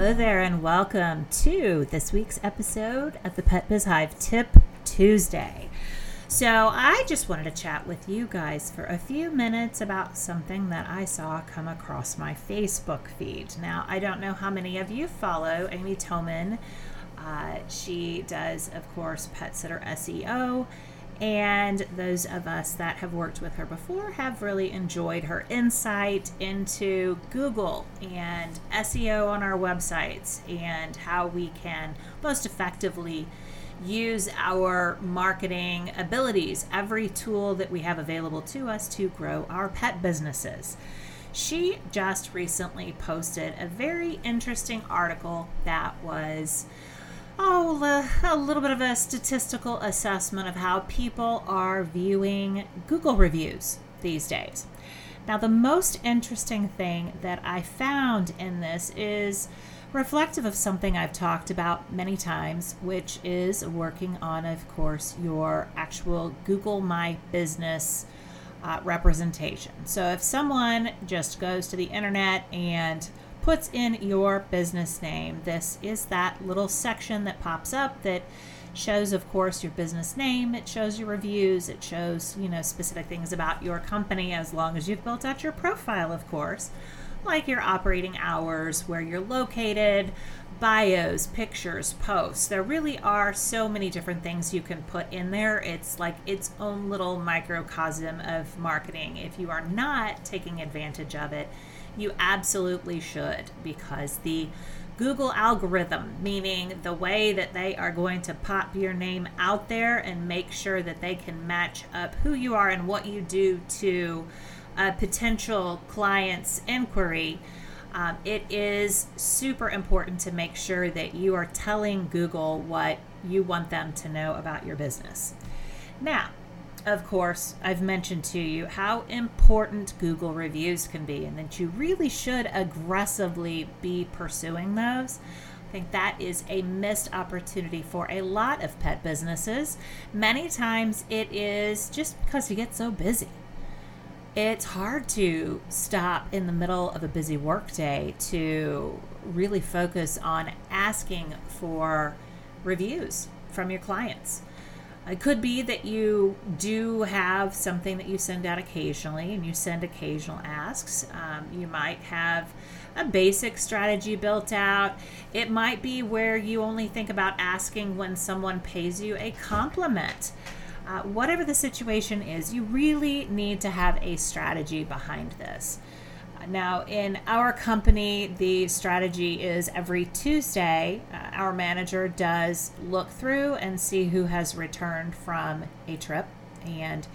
Hello there, and welcome to this week's episode of the Pet Biz Hive Tip Tuesday. So, I just wanted to chat with you guys for a few minutes about something that I saw come across my Facebook feed. Now, I don't know how many of you follow Amy Toman. Uh, she does, of course, Pet Sitter SEO and those of us that have worked with her before have really enjoyed her insight into Google and SEO on our websites and how we can most effectively use our marketing abilities, every tool that we have available to us to grow our pet businesses. She just recently posted a very interesting article that was oh, a little bit of a statistical assessment of how people are viewing Google reviews these days. Now, the most interesting thing that I found in this is reflective of something I've talked about many times, which is working on, of course, your actual Google My Business uh, representation. So, if someone just goes to the internet and puts in your business name. This is that little section that pops up that shows of course your business name. It shows your reviews. It shows you know specific things about your company as long as you've built out your profile of course like your operating hours where you're located bios pictures posts. There really are so many different things you can put in there. It's like its own little microcosm of marketing. If you are not taking advantage of it you absolutely should because the Google algorithm, meaning the way that they are going to pop your name out there and make sure that they can match up who you are and what you do to a potential client's inquiry. Um, it is super important to make sure that you are telling Google what you want them to know about your business. Now, of course, I've mentioned to you how important Google reviews can be and that you really should aggressively be pursuing those. I think that is a missed opportunity for a lot of pet businesses. Many times it is just because you get so busy. It's hard to stop in the middle of a busy workday to really focus on asking for reviews from your clients. It could be that you do have something that you send out occasionally and you send occasional asks. Um, you might have a basic strategy built out. It might be where you only think about asking when someone pays you a compliment. Uh, whatever the situation is, you really need to have a strategy behind this. Now, in our company, the strategy is every Tuesday, uh, our manager does look through and see who has returned from a trip, and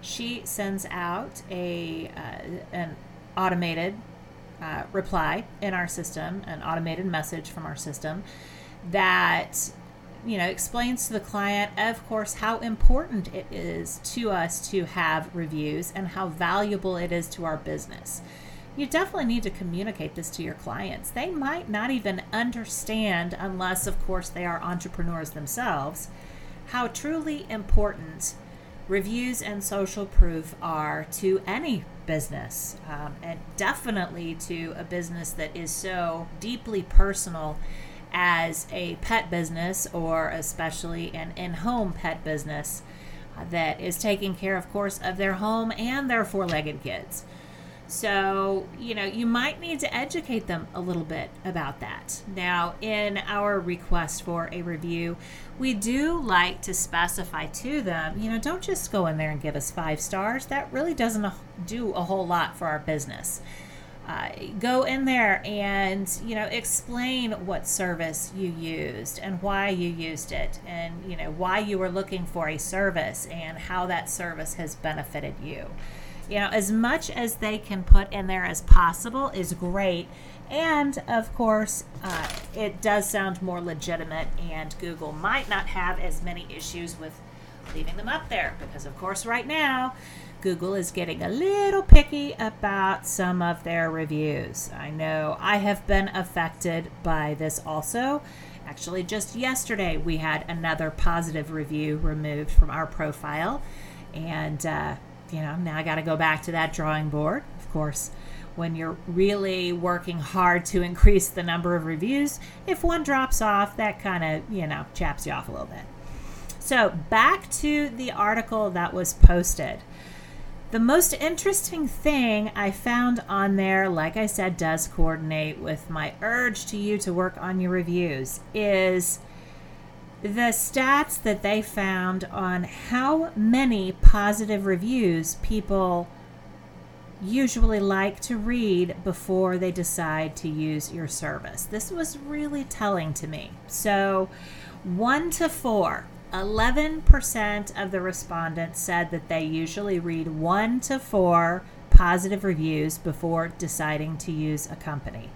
she sends out a uh, an automated uh, reply in our system, an automated message from our system that you know explains to the client of course how important it is to us to have reviews and how valuable it is to our business you definitely need to communicate this to your clients. They might not even understand, unless, of course, they are entrepreneurs themselves, how truly important reviews and social proof are to any business, um, and definitely to a business that is so deeply personal as a pet business, or especially an in home pet business uh, that is taking care, of course, of their home and their four legged kids. So, you know, you might need to educate them a little bit about that. Now, in our request for a review, we do like to specify to them, you know, don't just go in there and give us five stars. That really doesn't do a whole lot for our business. Uh, go in there and you know explain what service you used and why you used it and you know why you were looking for a service and how that service has benefited you you know, as much as they can put in there as possible is great. And of course, uh, it does sound more legitimate, and Google might not have as many issues with leaving them up there because, of course, right now, Google is getting a little picky about some of their reviews. I know I have been affected by this also. Actually, just yesterday, we had another positive review removed from our profile. And, uh, you know, now I got to go back to that drawing board. Of course, when you're really working hard to increase the number of reviews, if one drops off, that kind of, you know, chaps you off a little bit. So, back to the article that was posted. The most interesting thing I found on there, like I said, does coordinate with my urge to you to work on your reviews, is the stats that they found on how many positive reviews people usually like to read before they decide to use your service. This was really telling to me. So, one to four 11% of the respondents said that they usually read one to four positive reviews before deciding to use a company.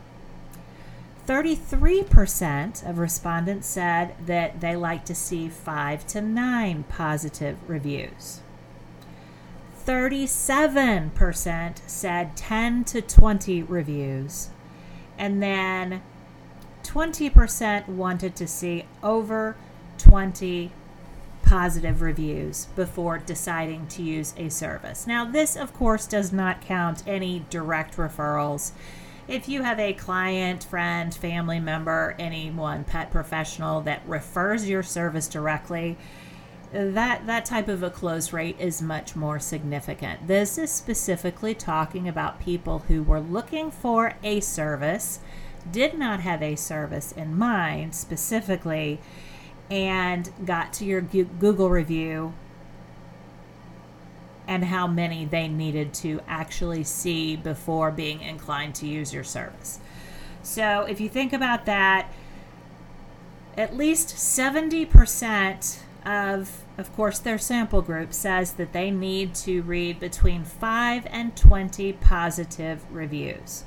33% of respondents said that they like to see five to nine positive reviews. 37% said 10 to 20 reviews. And then 20% wanted to see over 20 positive reviews before deciding to use a service. Now, this, of course, does not count any direct referrals. If you have a client, friend, family member, anyone, pet professional that refers your service directly, that that type of a close rate is much more significant. This is specifically talking about people who were looking for a service, did not have a service in mind specifically, and got to your Google review and how many they needed to actually see before being inclined to use your service. So, if you think about that, at least 70% of of course their sample group says that they need to read between 5 and 20 positive reviews.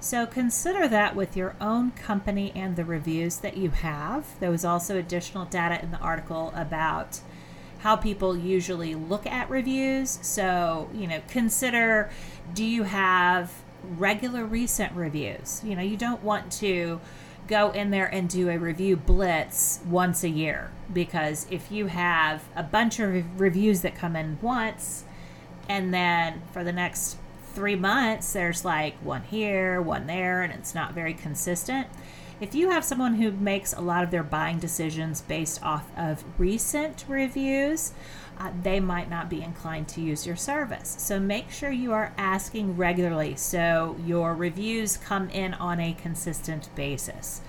So consider that with your own company and the reviews that you have. There was also additional data in the article about how people usually look at reviews. So, you know, consider do you have regular recent reviews? You know, you don't want to go in there and do a review blitz once a year because if you have a bunch of reviews that come in once and then for the next three months, there's like one here, one there, and it's not very consistent. If you have someone who makes a lot of their buying decisions based off of recent reviews, uh, they might not be inclined to use your service. So make sure you are asking regularly so your reviews come in on a consistent basis.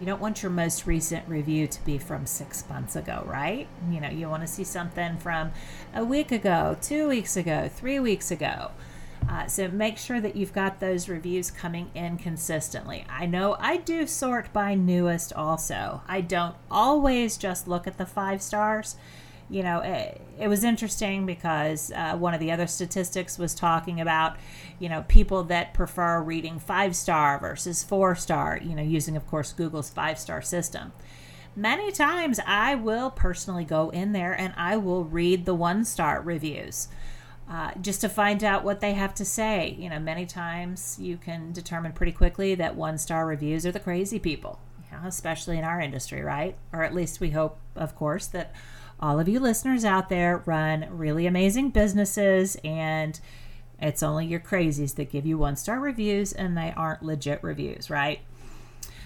You don't want your most recent review to be from six months ago, right? You know, you want to see something from a week ago, two weeks ago, three weeks ago. Uh, so make sure that you've got those reviews coming in consistently. I know I do sort by newest also. I don't always just look at the five stars. You know, it, it was interesting because uh, one of the other statistics was talking about, you know, people that prefer reading five star versus four star, you know, using, of course, Google's five star system many times I will personally go in there and I will read the one star reviews uh, just to find out what they have to say. You know, many times you can determine pretty quickly that one star reviews are the crazy people, you know, especially in our industry, right? Or at least we hope, of course, that all of you listeners out there run really amazing businesses and it's only your crazies that give you one star reviews and they aren't legit reviews, right?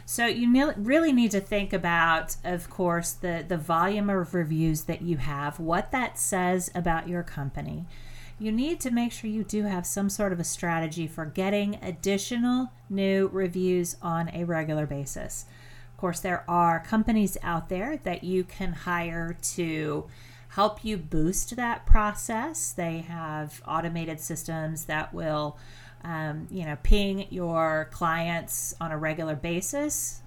So you really need to think about, of course, the, the volume of reviews that you have, what that says about your company you need to make sure you do have some sort of a strategy for getting additional new reviews on a regular basis. Of course, there are companies out there that you can hire to help you boost that process. They have automated systems that will, um, you know, ping your clients on a regular basis,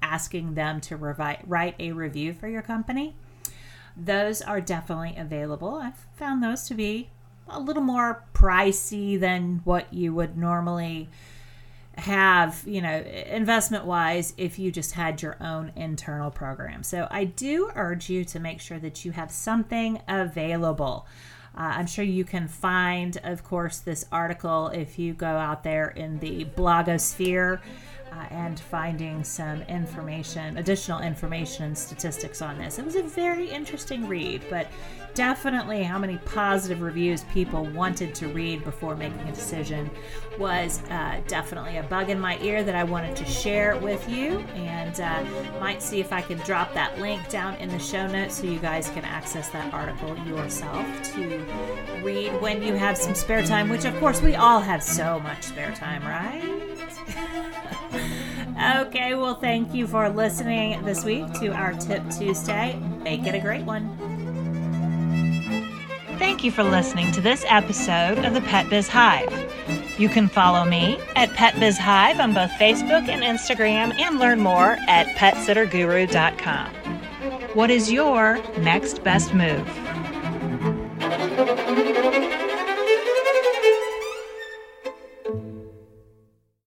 asking them to revi- write a review for your company. Those are definitely available. I've found those to be a little more pricey than what you would normally have, you know, investment wise, if you just had your own internal program. So I do urge you to make sure that you have something available. Uh, I'm sure you can find, of course, this article if you go out there in the blogosphere uh, and finding some information, additional information and statistics on this. It was a very interesting read, but definitely how many positive reviews people wanted to read before making a decision was uh, definitely a bug in my ear that I wanted to share with you. And uh, might see if I can drop that link down in the show notes so you guys can access that article yourself to read when you have some spare time, which of course we all have so much spare time, right? Okay, well, thank you for listening this week to our Tip Tuesday. Make it a great one. Thank you for listening to this episode of the Pet Biz Hive. You can follow me at Pet Biz Hive on both Facebook and Instagram and learn more at petsitterguru.com. What is your next best move?